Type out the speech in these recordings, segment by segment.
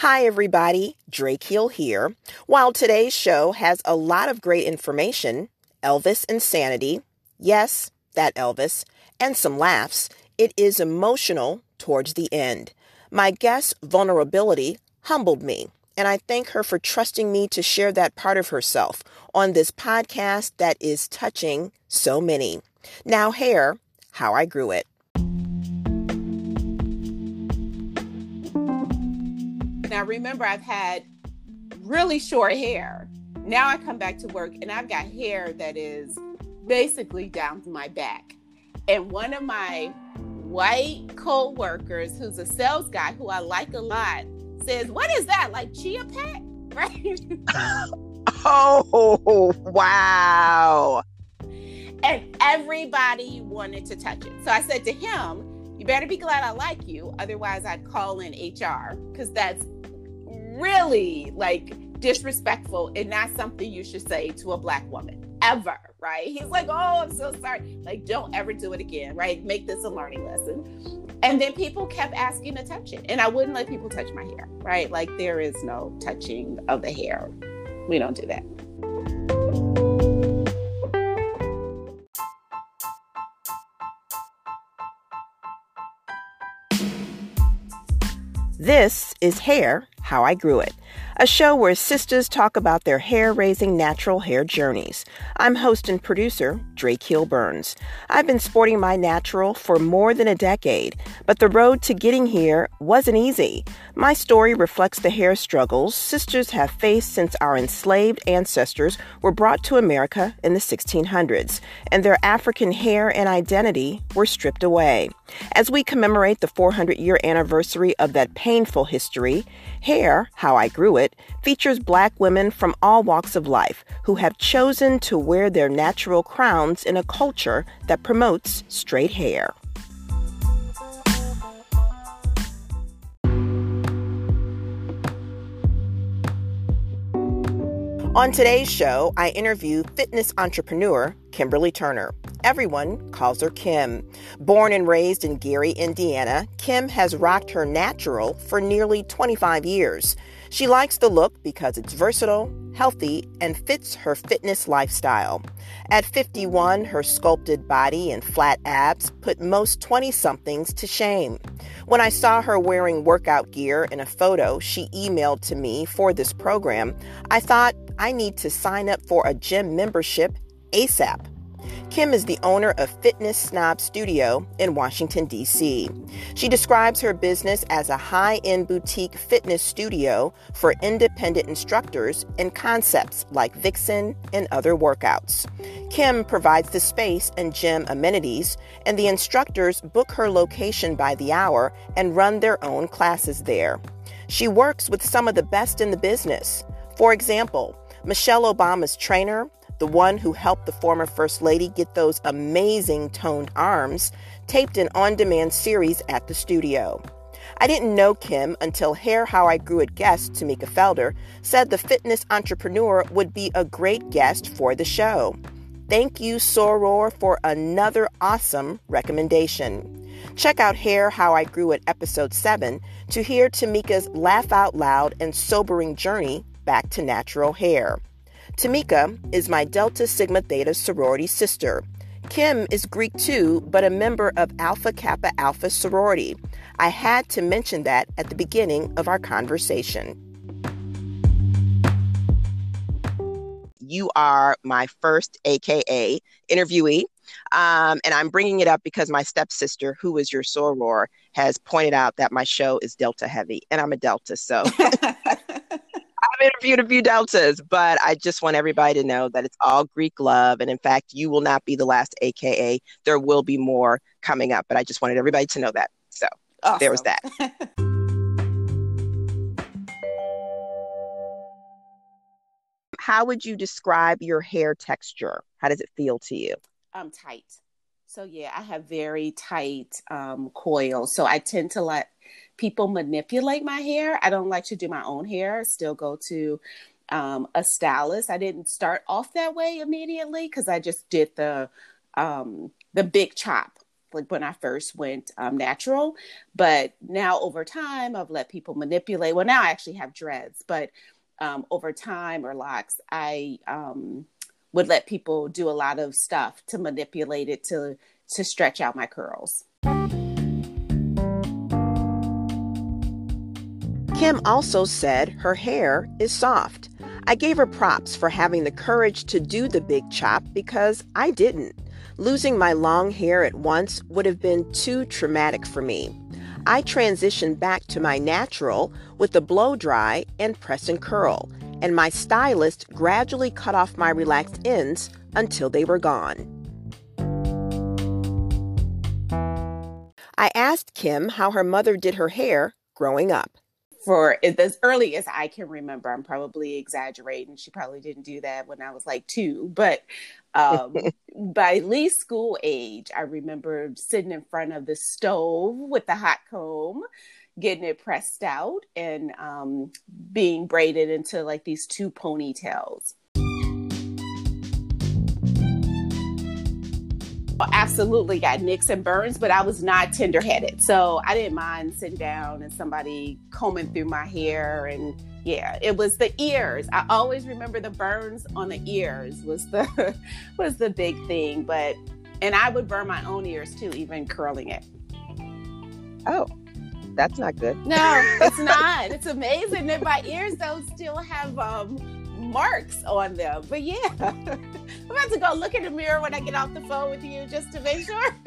Hi, everybody. Drake Hill here. While today's show has a lot of great information, Elvis insanity, yes, that Elvis, and some laughs, it is emotional towards the end. My guest's vulnerability humbled me, and I thank her for trusting me to share that part of herself on this podcast that is touching so many. Now, hair, how I grew it. Now, remember, I've had really short hair. Now I come back to work and I've got hair that is basically down to my back. And one of my white co workers, who's a sales guy who I like a lot, says, What is that? Like Chia Pet? Right? oh, wow. And everybody wanted to touch it. So I said to him, You better be glad I like you. Otherwise, I'd call in HR because that's really like disrespectful and not something you should say to a black woman ever, right? He's like, oh, I'm so sorry. Like, don't ever do it again, right? Make this a learning lesson. And then people kept asking to touch it. And I wouldn't let people touch my hair, right? Like, there is no touching of the hair. We don't do that. This is Hair How I Grew It a show where sisters talk about their hair raising natural hair journeys. I'm host and producer Drake Hill Burns. I've been sporting my natural for more than a decade, but the road to getting here wasn't easy. My story reflects the hair struggles sisters have faced since our enslaved ancestors were brought to America in the 1600s, and their African hair and identity were stripped away. As we commemorate the 400 year anniversary of that painful history, Hair, How I Grew It, features black women from all walks of life who have chosen to wear their natural crowns in a culture that promotes straight hair. On today's show, I interview fitness entrepreneur Kimberly Turner. Everyone calls her Kim. Born and raised in Gary, Indiana, Kim has rocked her natural for nearly 25 years. She likes the look because it's versatile, healthy, and fits her fitness lifestyle. At 51, her sculpted body and flat abs put most 20 somethings to shame. When I saw her wearing workout gear in a photo she emailed to me for this program, I thought I need to sign up for a gym membership ASAP. Kim is the owner of Fitness Snob Studio in Washington, D.C. She describes her business as a high end boutique fitness studio for independent instructors and concepts like Vixen and other workouts. Kim provides the space and gym amenities, and the instructors book her location by the hour and run their own classes there. She works with some of the best in the business. For example, Michelle Obama's trainer, the one who helped the former First Lady get those amazing toned arms, taped an on demand series at the studio. I didn't know Kim until Hair How I Grew It guest Tamika Felder said the fitness entrepreneur would be a great guest for the show. Thank you, Soror, for another awesome recommendation. Check out Hair How I Grew It episode 7 to hear Tamika's laugh out loud and sobering journey back to natural hair. Tamika is my Delta Sigma Theta sorority sister. Kim is Greek too, but a member of Alpha Kappa Alpha sorority. I had to mention that at the beginning of our conversation. You are my first AKA interviewee. Um, and I'm bringing it up because my stepsister, who is your soror, has pointed out that my show is Delta heavy, and I'm a Delta, so Interviewed a few deltas, but I just want everybody to know that it's all Greek love. And in fact, you will not be the last AKA. There will be more coming up, but I just wanted everybody to know that. So awesome. there was that. How would you describe your hair texture? How does it feel to you? Um, tight. So yeah, I have very tight um, coils. So I tend to let people manipulate my hair. I don't like to do my own hair. Still go to um, a stylist. I didn't start off that way immediately because I just did the um, the big chop like when I first went um, natural. But now over time, I've let people manipulate. Well, now I actually have dreads, but um, over time or locks, I um, would let people do a lot of stuff to manipulate it to to stretch out my curls. Kim also said her hair is soft. I gave her props for having the courage to do the big chop because I didn't. Losing my long hair at once would have been too traumatic for me. I transitioned back to my natural with the blow dry and press and curl, and my stylist gradually cut off my relaxed ends until they were gone. I asked Kim how her mother did her hair growing up. For as early as I can remember, I'm probably exaggerating. She probably didn't do that when I was like two, but um, by at least school age, I remember sitting in front of the stove with the hot comb, getting it pressed out and um, being braided into like these two ponytails. Absolutely got nicks and burns, but I was not tender headed. So I didn't mind sitting down and somebody combing through my hair. And yeah, it was the ears. I always remember the burns on the ears was the was the big thing. But and I would burn my own ears too, even curling it. Oh, that's not good. No, it's not. It's amazing that my ears don't still have um, marks on them. But yeah, I'm about to go look in the mirror when I get off the phone with you just to make sure.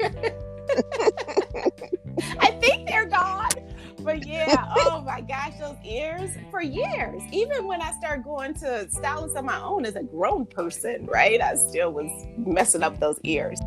I think they're gone. But yeah, oh my gosh, those ears for years. Even when I started going to stylists on my own as a grown person, right? I still was messing up those ears.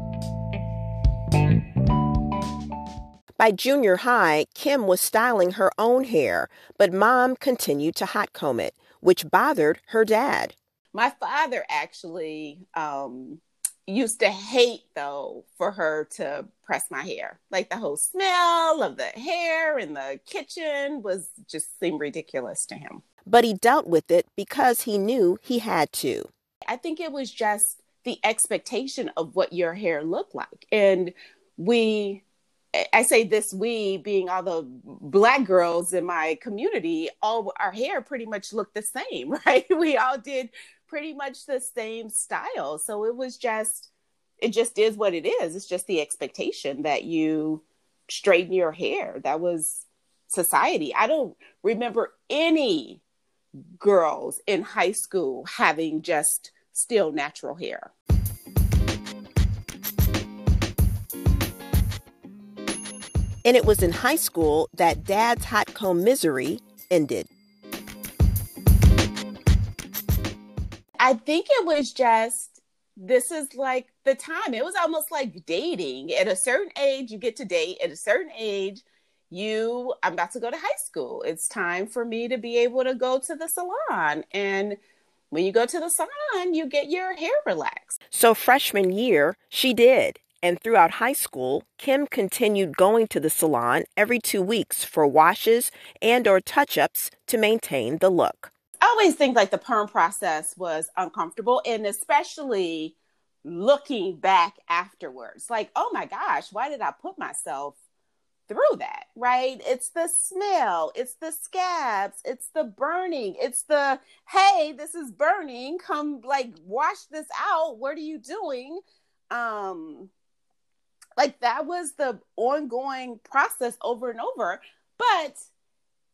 By junior high, Kim was styling her own hair, but mom continued to hot comb it, which bothered her dad. My father actually um, used to hate, though, for her to press my hair. Like the whole smell of the hair in the kitchen was just seemed ridiculous to him. But he dealt with it because he knew he had to. I think it was just the expectation of what your hair looked like. And we I say this we being all the black girls in my community, all our hair pretty much looked the same, right? We all did pretty much the same style. So it was just it just is what it is. It's just the expectation that you straighten your hair. That was society. I don't remember any girls in high school having just still natural hair. And it was in high school that dad's hot comb misery ended. I think it was just this is like the time. It was almost like dating. At a certain age, you get to date. At a certain age, you I'm about to go to high school. It's time for me to be able to go to the salon. And when you go to the salon, you get your hair relaxed. So freshman year, she did and throughout high school, Kim continued going to the salon every 2 weeks for washes and or touch-ups to maintain the look. I always think like the perm process was uncomfortable and especially looking back afterwards. Like, oh my gosh, why did I put myself through that, right? It's the smell, it's the scabs, it's the burning, it's the hey, this is burning, come like wash this out. What are you doing? Um like that was the ongoing process over and over. But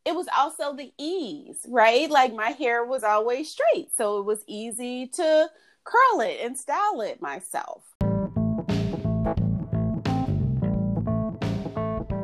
it was also the ease, right? Like my hair was always straight. So it was easy to curl it and style it myself.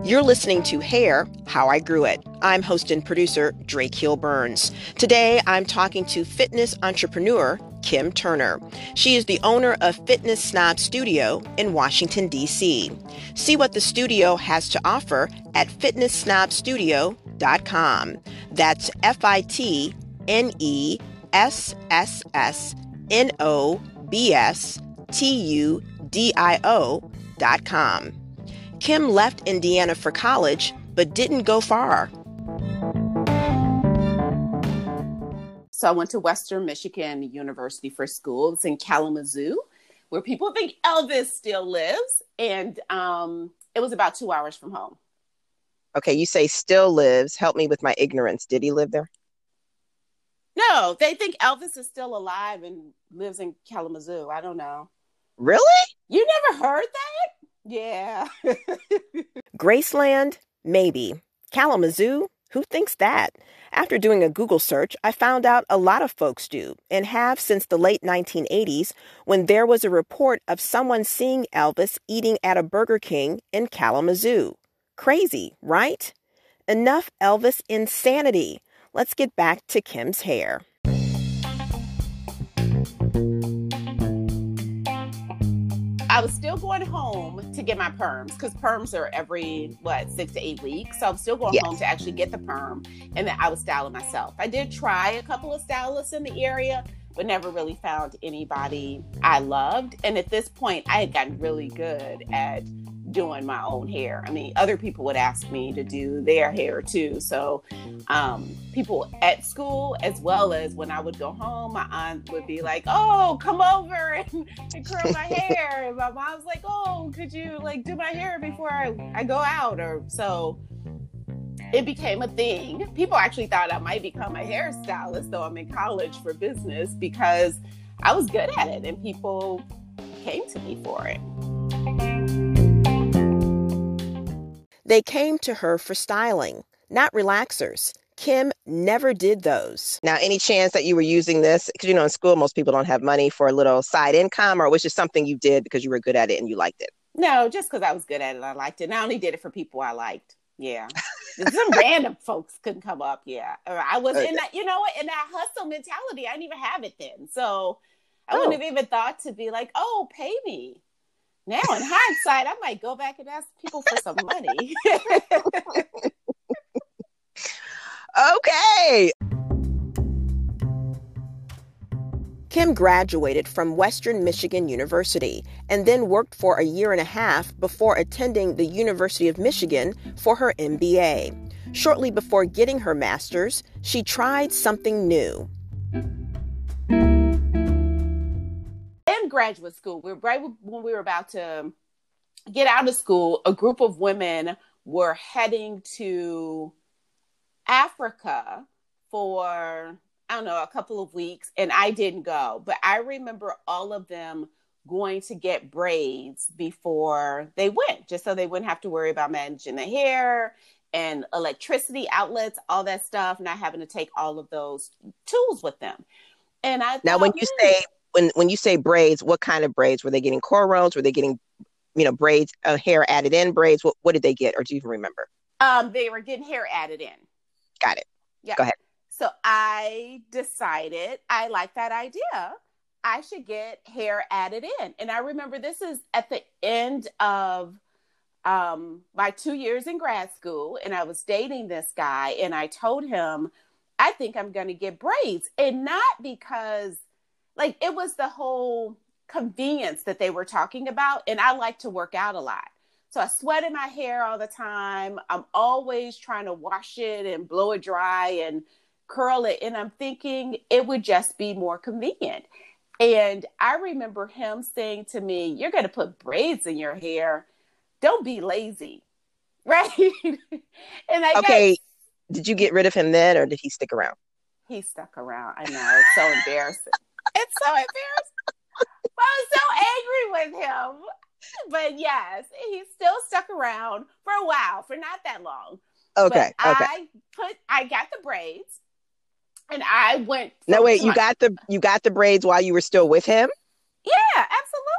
You're listening to Hair How I Grew It. I'm host and producer Drake Hill Burns. Today I'm talking to fitness entrepreneur Kim Turner. She is the owner of Fitness Snob Studio in Washington, D.C. See what the studio has to offer at fitnesssnobstudio.com. That's F I T N E S S S N O B S T U D I O dot com. Kim left Indiana for college, but didn't go far. So I went to Western Michigan University for school. It's in Kalamazoo. where people think Elvis still lives, and um, it was about two hours from home. Okay, you say still lives. Help me with my ignorance. Did he live there? No, they think Elvis is still alive and lives in Kalamazoo. I don't know. Really? You never heard that? Yeah. Graceland? Maybe. Kalamazoo? Who thinks that? After doing a Google search, I found out a lot of folks do and have since the late 1980s when there was a report of someone seeing Elvis eating at a Burger King in Kalamazoo. Crazy, right? Enough Elvis insanity. Let's get back to Kim's hair. I was still going home to get my perms because perms are every what six to eight weeks. So I'm still going yes. home to actually get the perm, and then I was styling myself. I did try a couple of stylists in the area, but never really found anybody I loved. And at this point, I had gotten really good at doing my own hair. I mean, other people would ask me to do their hair too. So, um, people at school, as well as when I would go home, my aunt would be like, "Oh, come over and, and curl my hair," and my mom's like, "Oh, could you like do my hair before I, I go out?" Or so. It became a thing. People actually thought I might become a hairstylist, though I'm in college for business, because I was good at it and people came to me for it. They came to her for styling, not relaxers. Kim never did those. Now, any chance that you were using this? Because, you know, in school, most people don't have money for a little side income, or was just something you did because you were good at it and you liked it? No, just because I was good at it. I liked it. And I only did it for people I liked. Yeah. Some random folks couldn't come up. Yeah. I was okay. in that, you know what, in that hustle mentality. I didn't even have it then. So I oh. wouldn't have even thought to be like, oh, pay me. Now, in hindsight, I might go back and ask people for some money. okay. Kim graduated from Western Michigan University and then worked for a year and a half before attending the University of Michigan for her MBA. Shortly before getting her master's, she tried something new. Graduate school, we were right when we were about to get out of school, a group of women were heading to Africa for I don't know, a couple of weeks, and I didn't go. But I remember all of them going to get braids before they went, just so they wouldn't have to worry about managing the hair and electricity outlets, all that stuff, not having to take all of those tools with them. And I now, when you hmm, say when when you say braids, what kind of braids were they getting? Cornrows? Were they getting, you know, braids, uh, hair added in braids? What what did they get, or do you even remember? Um, they were getting hair added in. Got it. Yeah. Go ahead. So I decided I like that idea. I should get hair added in, and I remember this is at the end of um my two years in grad school, and I was dating this guy, and I told him I think I'm going to get braids, and not because like it was the whole convenience that they were talking about. And I like to work out a lot. So I sweat in my hair all the time. I'm always trying to wash it and blow it dry and curl it. And I'm thinking it would just be more convenient. And I remember him saying to me, You're going to put braids in your hair. Don't be lazy. Right. and I okay. Guess, did you get rid of him then or did he stick around? He stuck around. I know. It's so embarrassing it's so embarrassing. I was so angry with him. But yes, he still stuck around for a while, for not that long. Okay. But okay. I put I got the braids and I went No wait, you got the you got the braids while you were still with him? Yeah,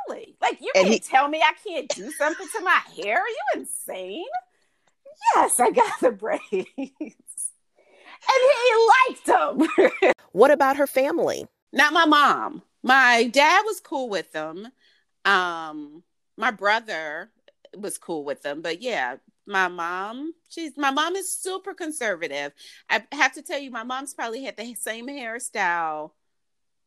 absolutely. Like you and can't he- tell me I can't do something to my hair. Are you insane? Yes, I got the braids. and he liked them. what about her family? Not my mom. My dad was cool with them. Um, my brother was cool with them, but yeah, my mom, she's my mom is super conservative. I have to tell you, my mom's probably had the same hairstyle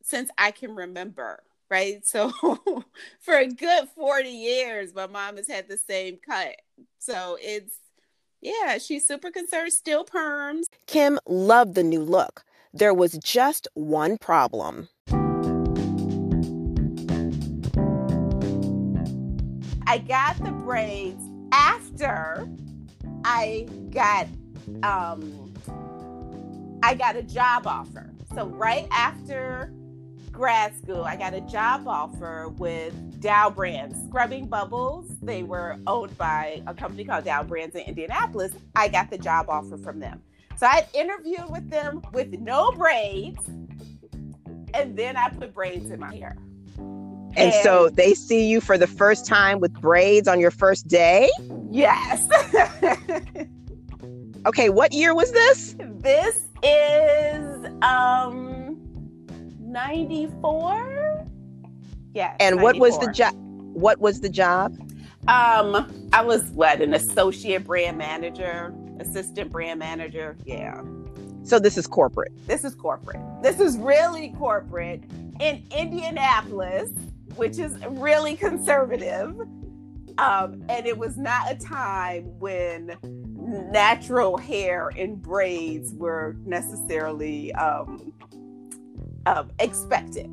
since I can remember, right? So for a good 40 years, my mom has had the same cut. So it's yeah, she's super conservative, still perms. Kim loved the new look. There was just one problem. I got the braids after I got um I got a job offer. So right after grad school, I got a job offer with Dow Brands, Scrubbing Bubbles. They were owned by a company called Dow Brands in Indianapolis. I got the job offer from them. So I interviewed with them with no braids, and then I put braids in my hair. And, and so they see you for the first time with braids on your first day? Yes. okay, what year was this? This is um 94. Yeah. And 94. what was the job? What was the job? Um, I was what an associate brand manager, assistant brand manager. Yeah. So this is corporate. This is corporate. This is really corporate in Indianapolis, which is really conservative. Um, and it was not a time when natural hair and braids were necessarily um, um, expected.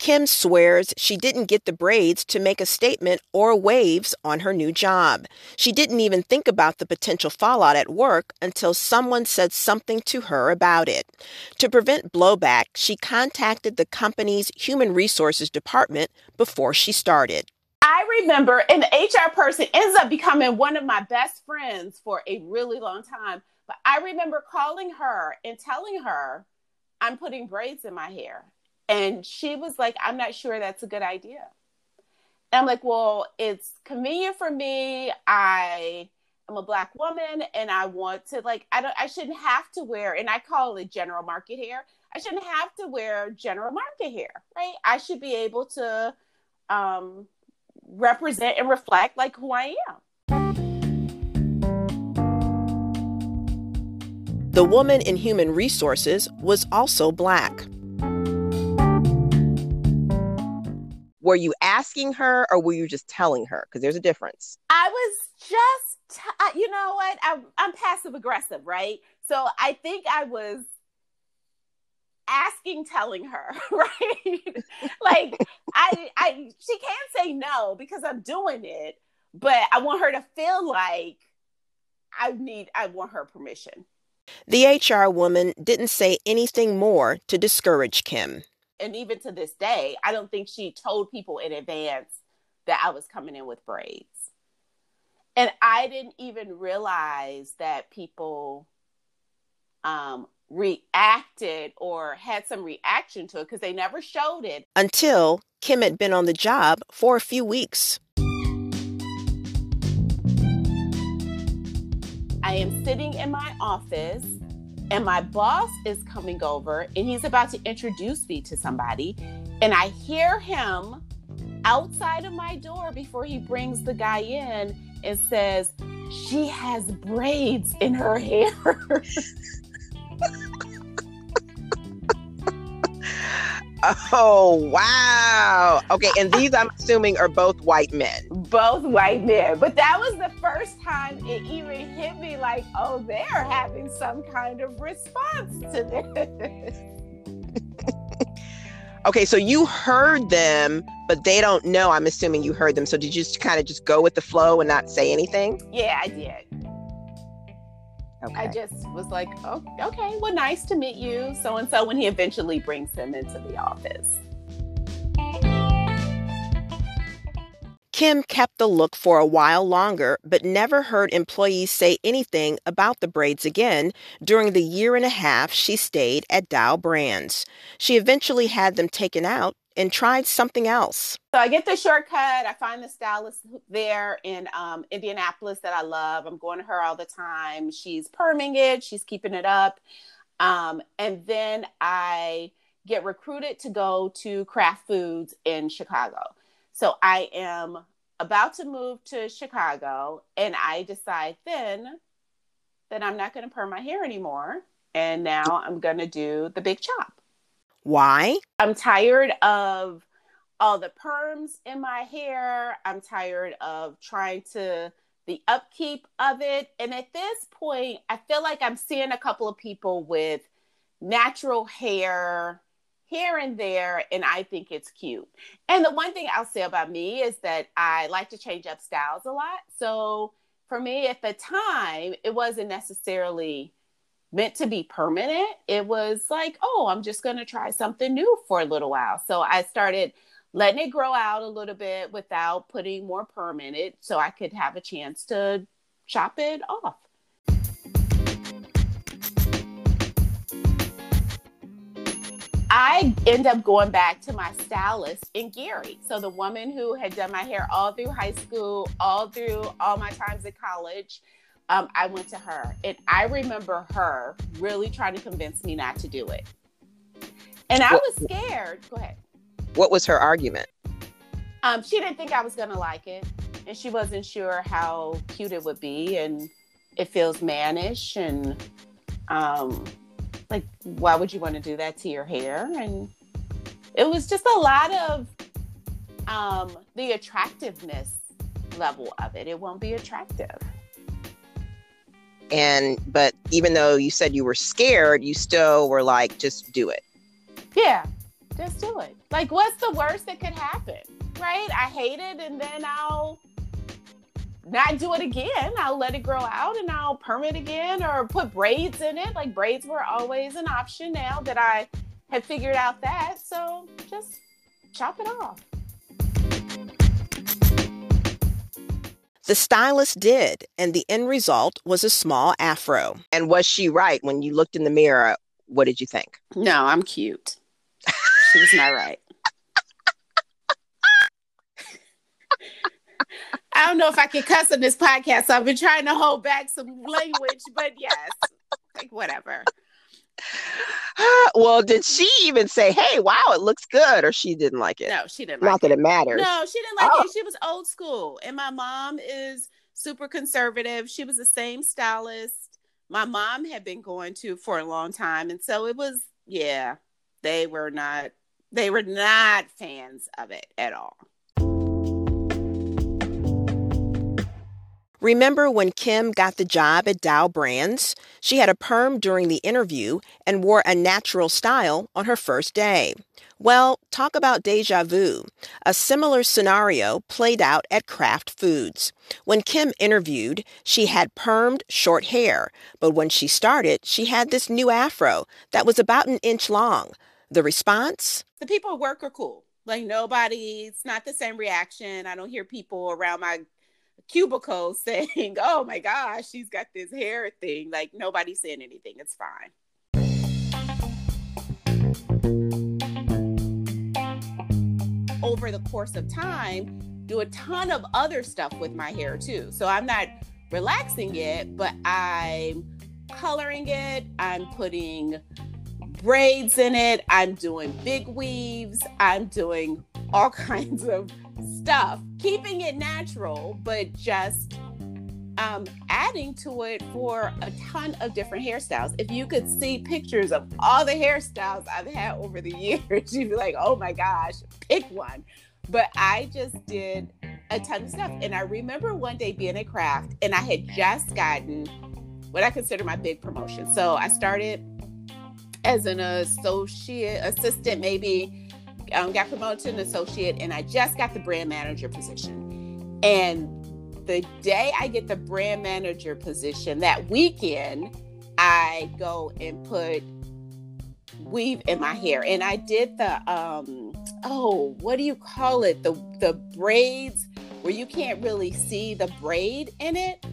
Kim swears she didn't get the braids to make a statement or waves on her new job. She didn't even think about the potential fallout at work until someone said something to her about it. To prevent blowback, she contacted the company's human resources department before she started. I remember, an HR person ends up becoming one of my best friends for a really long time. But I remember calling her and telling her, I'm putting braids in my hair. And she was like, I'm not sure that's a good idea. And I'm like, well, it's convenient for me. I am a black woman and I want to like I don't I shouldn't have to wear and I call it general market hair. I shouldn't have to wear general market hair, right? I should be able to um represent and reflect like who I am. The woman in human resources was also black. Were you asking her or were you just telling her? Because there's a difference. I was just, t- you know what? I, I'm passive aggressive, right? So I think I was asking telling her right like i i she can't say no because i'm doing it but i want her to feel like i need i want her permission the hr woman didn't say anything more to discourage kim and even to this day, I don't think she told people in advance that I was coming in with braids. And I didn't even realize that people um, reacted or had some reaction to it because they never showed it. Until Kim had been on the job for a few weeks. I am sitting in my office and my boss is coming over and he's about to introduce me to somebody. And i hear him outside of my door before he brings the guy in and says she has braids in her hair Oh, wow. Okay. And these, I'm assuming, are both white men. Both white men. But that was the first time it even hit me like, oh, they're having some kind of response to this. okay. So you heard them, but they don't know. I'm assuming you heard them. So did you just kind of just go with the flow and not say anything? Yeah, I did. Okay. I just was like, oh, okay, well, nice to meet you, so and so, when he eventually brings him into the office. Kim kept the look for a while longer, but never heard employees say anything about the braids again during the year and a half she stayed at Dow Brands. She eventually had them taken out and tried something else. So I get the shortcut. I find the stylist there in um, Indianapolis that I love. I'm going to her all the time. She's perming it, she's keeping it up. Um, and then I get recruited to go to Kraft Foods in Chicago. So I am about to move to Chicago, and I decide then that I'm not going to perm my hair anymore. And now I'm going to do the big chop. Why? I'm tired of all the perms in my hair. I'm tired of trying to the upkeep of it. And at this point, I feel like I'm seeing a couple of people with natural hair, here and there, and I think it's cute. And the one thing I'll say about me is that I like to change up styles a lot. So for me at the time, it wasn't necessarily meant to be permanent. It was like, oh, I'm just going to try something new for a little while. So I started letting it grow out a little bit without putting more perm in it so I could have a chance to chop it off. I end up going back to my stylist in Gary. So the woman who had done my hair all through high school, all through all my times at college, um, I went to her. And I remember her really trying to convince me not to do it. And I was scared. Go ahead. What was her argument? Um, she didn't think I was going to like it. And she wasn't sure how cute it would be. And it feels mannish. And um, like why would you want to do that to your hair and it was just a lot of um the attractiveness level of it it won't be attractive and but even though you said you were scared you still were like just do it yeah just do it like what's the worst that could happen right i hate it and then i'll not do it again. I'll let it grow out and I'll perm it again or put braids in it. Like braids were always an option now that I had figured out that. So just chop it off. The stylist did, and the end result was a small afro. And was she right when you looked in the mirror? What did you think? No, I'm cute. she was not right. I don't know if I can cuss on this podcast. So I've been trying to hold back some language, but yes, like whatever. well, did she even say, "Hey, wow, it looks good," or she didn't like it? No, she didn't. Not like that it. it matters. No, she didn't like oh. it. She was old school, and my mom is super conservative. She was the same stylist my mom had been going to for a long time, and so it was. Yeah, they were not. They were not fans of it at all. Remember when Kim got the job at Dow Brands? She had a perm during the interview and wore a natural style on her first day. Well, talk about deja vu. A similar scenario played out at Kraft Foods. When Kim interviewed, she had permed short hair, but when she started, she had this new afro that was about an inch long. The response? The people at work are cool. Like nobody, it's not the same reaction. I don't hear people around my cubicle saying, "Oh my gosh, she's got this hair thing." Like nobody's saying anything. It's fine. Over the course of time, do a ton of other stuff with my hair too. So I'm not relaxing it, but I'm coloring it. I'm putting braids in it. I'm doing big weaves. I'm doing all kinds of stuff, keeping it natural, but just um, adding to it for a ton of different hairstyles. If you could see pictures of all the hairstyles I've had over the years, you'd be like, oh my gosh, pick one. But I just did a ton of stuff. And I remember one day being at Kraft and I had just gotten what I consider my big promotion. So I started as an associate assistant, maybe um, got promoted to an associate, and I just got the brand manager position. And the day I get the brand manager position, that weekend, I go and put weave in my hair, and I did the um oh, what do you call it? The the braids where you can't really see the braid in it.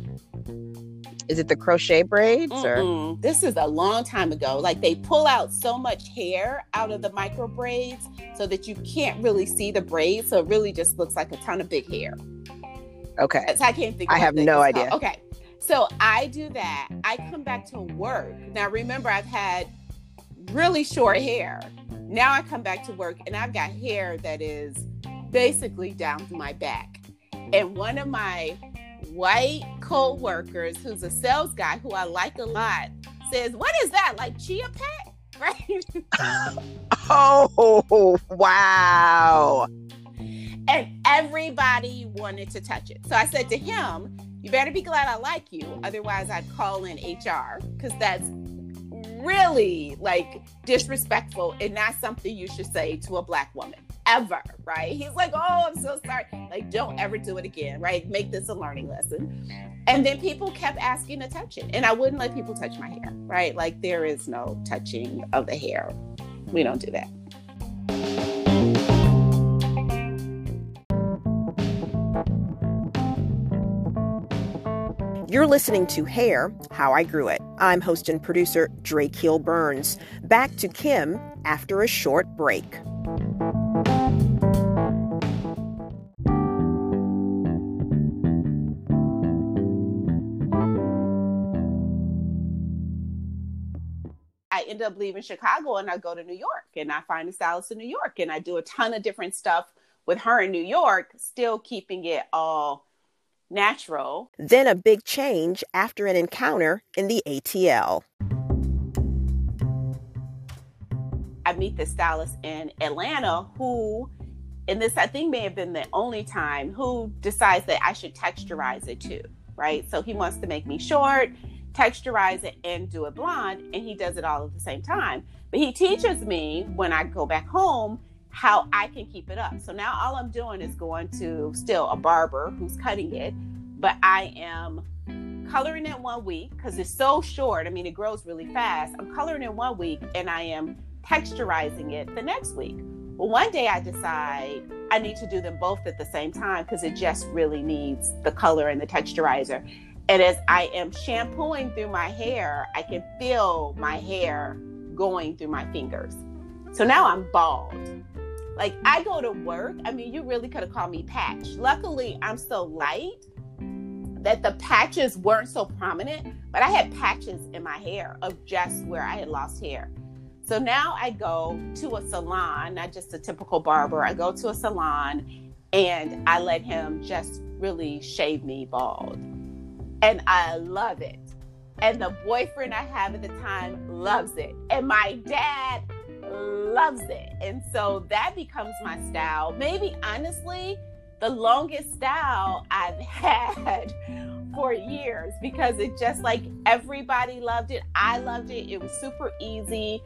Is it the crochet braids Mm-mm. or this is a long time ago. Like they pull out so much hair out of the micro braids so that you can't really see the braids. So it really just looks like a ton of big hair. Okay. So I can't think I have no idea. Okay. So I do that. I come back to work. Now remember I've had really short hair. Now I come back to work and I've got hair that is basically down to my back. And one of my white co-workers who's a sales guy who I like a lot says, What is that? Like chia pet? Right? oh wow. And everybody wanted to touch it. So I said to him, You better be glad I like you. Otherwise I'd call in HR because that's really like disrespectful and not something you should say to a black woman ever, right? He's like, oh, I'm so sorry. Like, don't ever do it again, right? Make this a learning lesson. And then people kept asking to touch it. And I wouldn't let people touch my hair, right? Like, there is no touching of the hair. We don't do that. You're listening to Hair How I Grew It. I'm host and producer Drake Hill Burns. Back to Kim after a short break. End up leaving Chicago and I go to New York and I find a stylist in New York and I do a ton of different stuff with her in New York, still keeping it all natural. Then a big change after an encounter in the ATL. I meet the stylist in Atlanta who, and this I think may have been the only time, who decides that I should texturize it too, right? So he wants to make me short, texturize it, and do it blonde, and he does it all at the same time. But he teaches me when I go back home how I can keep it up. So now all I'm doing is going to still a barber who's cutting it, but I am coloring it one week because it's so short. I mean, it grows really fast. I'm coloring it one week and I am texturizing it the next week. Well, one day I decide I need to do them both at the same time because it just really needs the color and the texturizer. And as I am shampooing through my hair, I can feel my hair going through my fingers. So now I'm bald. Like I go to work. I mean, you really could have called me Patch. Luckily, I'm so light that the patches weren't so prominent, but I had patches in my hair of just where I had lost hair. So now I go to a salon, not just a typical barber. I go to a salon and I let him just really shave me bald. And I love it. And the boyfriend I have at the time loves it. And my dad loves it. And so that becomes my style. Maybe honestly, the longest style I've had for years because it just like everybody loved it. I loved it. It was super easy.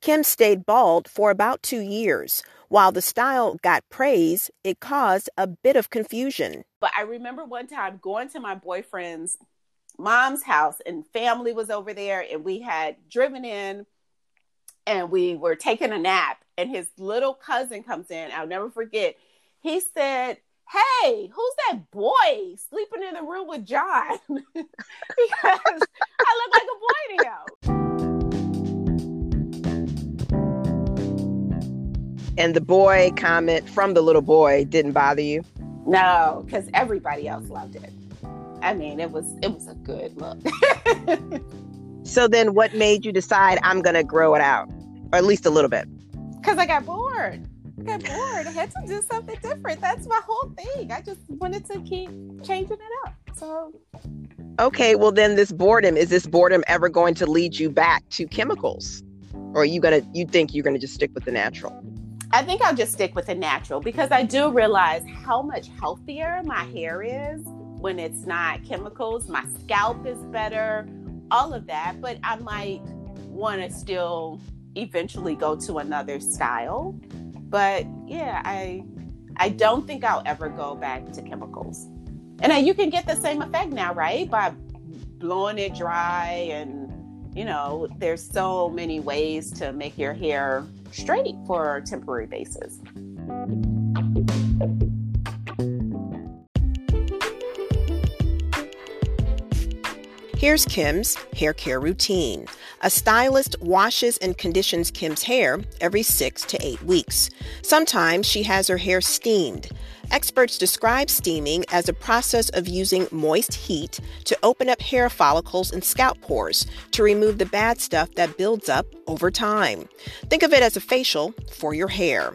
Kim stayed bald for about two years. While the style got praise, it caused a bit of confusion. But I remember one time going to my boyfriend's mom's house and family was over there and we had driven in and we were taking a nap and his little cousin comes in. I'll never forget. He said hey who's that boy sleeping in the room with john? Because and the boy comment from the little boy didn't bother you no because everybody else loved it I mean, it was it was a good look. so then, what made you decide I'm gonna grow it out, or at least a little bit? Because I got bored. I got bored. I had to do something different. That's my whole thing. I just wanted to keep changing it up. So. Okay, well then, this boredom is this boredom ever going to lead you back to chemicals, or are you gonna you think you're gonna just stick with the natural? I think I'll just stick with the natural because I do realize how much healthier my hair is when it's not chemicals. My scalp is better, all of that. But I might want to still eventually go to another style. But yeah, I I don't think I'll ever go back to chemicals. And uh, you can get the same effect now, right? By blowing it dry and you know, there's so many ways to make your hair straight for a temporary basis. Here's Kim's hair care routine. A stylist washes and conditions Kim's hair every six to eight weeks. Sometimes she has her hair steamed. Experts describe steaming as a process of using moist heat to open up hair follicles and scalp pores to remove the bad stuff that builds up over time. Think of it as a facial for your hair.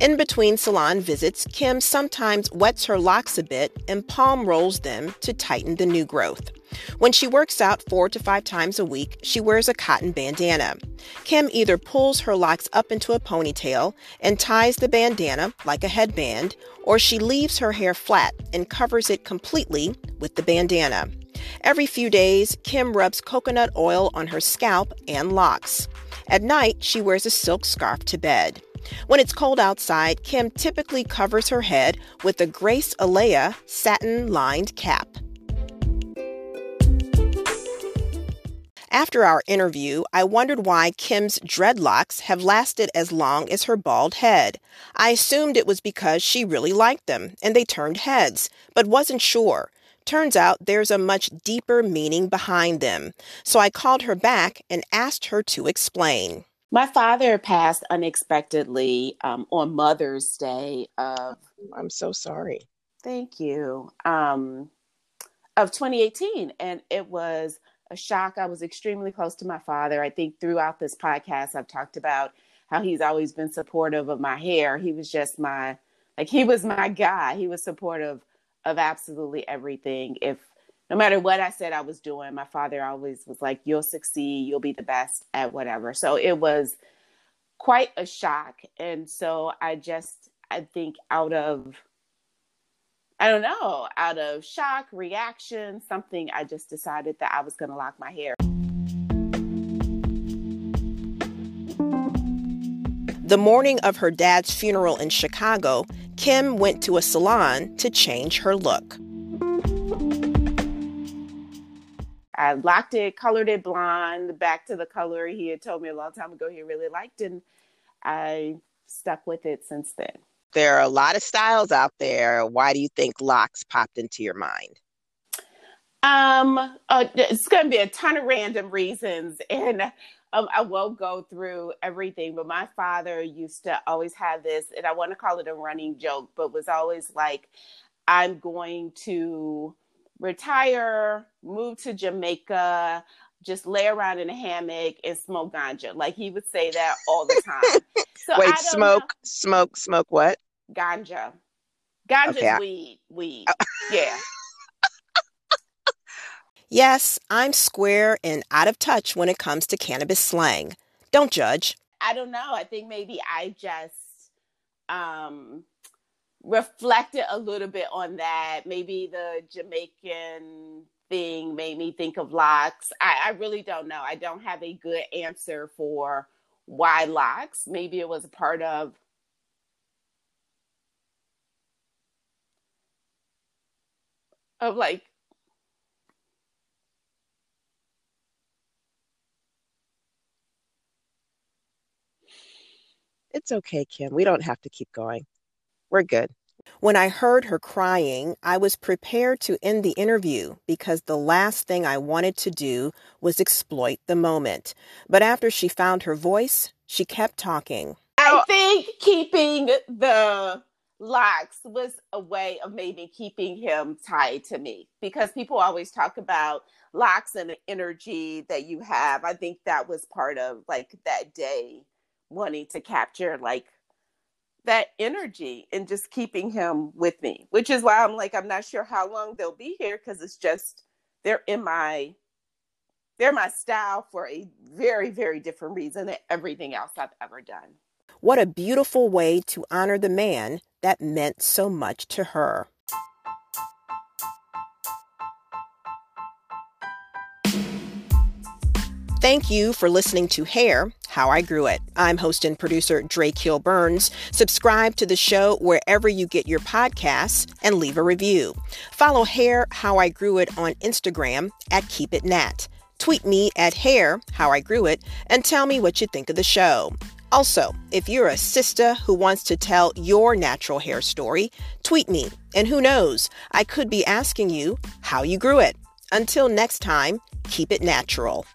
In between salon visits, Kim sometimes wets her locks a bit and palm rolls them to tighten the new growth. When she works out four to five times a week, she wears a cotton bandana. Kim either pulls her locks up into a ponytail and ties the bandana like a headband, or she leaves her hair flat and covers it completely with the bandana. Every few days, Kim rubs coconut oil on her scalp and locks. At night, she wears a silk scarf to bed. When it's cold outside, Kim typically covers her head with a Grace Eleyae satin lined cap. After our interview, I wondered why Kim's dreadlocks have lasted as long as her bald head. I assumed it was because she really liked them and they turned heads, but wasn't sure. Turns out there's a much deeper meaning behind them. So I called her back and asked her to explain. My father passed unexpectedly um, on Mother's Day of. I'm so sorry. Thank you. Um, of 2018. And it was a shock. I was extremely close to my father. I think throughout this podcast, I've talked about how he's always been supportive of my hair. He was just my, like, he was my guy. He was supportive of absolutely everything. If no matter what I said I was doing, my father always was like, You'll succeed, you'll be the best at whatever. So it was quite a shock. And so I just, I think out of I don't know, out of shock, reaction, something, I just decided that I was going to lock my hair. The morning of her dad's funeral in Chicago, Kim went to a salon to change her look. I locked it, colored it blonde, back to the color he had told me a long time ago he really liked, and I stuck with it since then. There are a lot of styles out there. Why do you think locks popped into your mind? Um, uh, it's going to be a ton of random reasons, and um, I won't go through everything. But my father used to always have this, and I want to call it a running joke, but was always like, "I'm going to retire, move to Jamaica." Just lay around in a hammock and smoke ganja. Like he would say that all the time. So Wait, smoke, know. smoke, smoke what? Ganja. Ganja's okay. weed. Weed. Oh. Yeah. yes, I'm square and out of touch when it comes to cannabis slang. Don't judge. I don't know. I think maybe I just um reflected a little bit on that. Maybe the Jamaican thing made me think of locks. I, I really don't know. I don't have a good answer for why locks. Maybe it was a part of of like It's okay, Kim. We don't have to keep going. We're good. When I heard her crying, I was prepared to end the interview because the last thing I wanted to do was exploit the moment. But after she found her voice, she kept talking. I oh. think keeping the locks was a way of maybe keeping him tied to me because people always talk about locks and the energy that you have. I think that was part of like that day wanting to capture like that energy and just keeping him with me, which is why I'm like, I'm not sure how long they'll be here because it's just they're in my they're my style for a very, very different reason than everything else I've ever done. What a beautiful way to honor the man that meant so much to her. Thank you for listening to Hair, How I Grew It. I'm host and producer Drake Hill Burns. Subscribe to the show wherever you get your podcasts and leave a review. Follow Hair, How I Grew It on Instagram at Keep It Nat. Tweet me at Hair, How I Grew It, and tell me what you think of the show. Also, if you're a sister who wants to tell your natural hair story, tweet me. And who knows, I could be asking you how you grew it. Until next time, keep it natural.